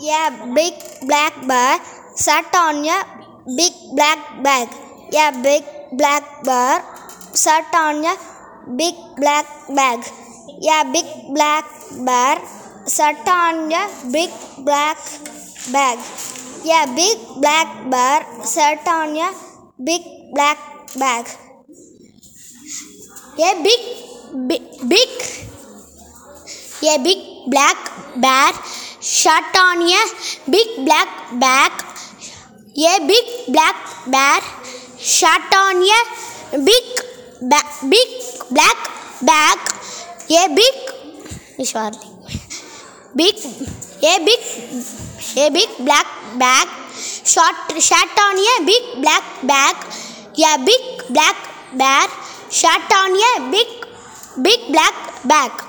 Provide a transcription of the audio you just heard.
A big black bear sat on a big black bag. A big black bear sat on a big black bag. A big black bear sat on a big black bag. A big black bear sat on a big black bag. A big big, big a big black bear sat on a big black bag. A big black bear sat on a big ba- big black bag. A big sorry. Big a big a big black bag sat, sat on a big black bag. A big black bear sat on a big big black bag.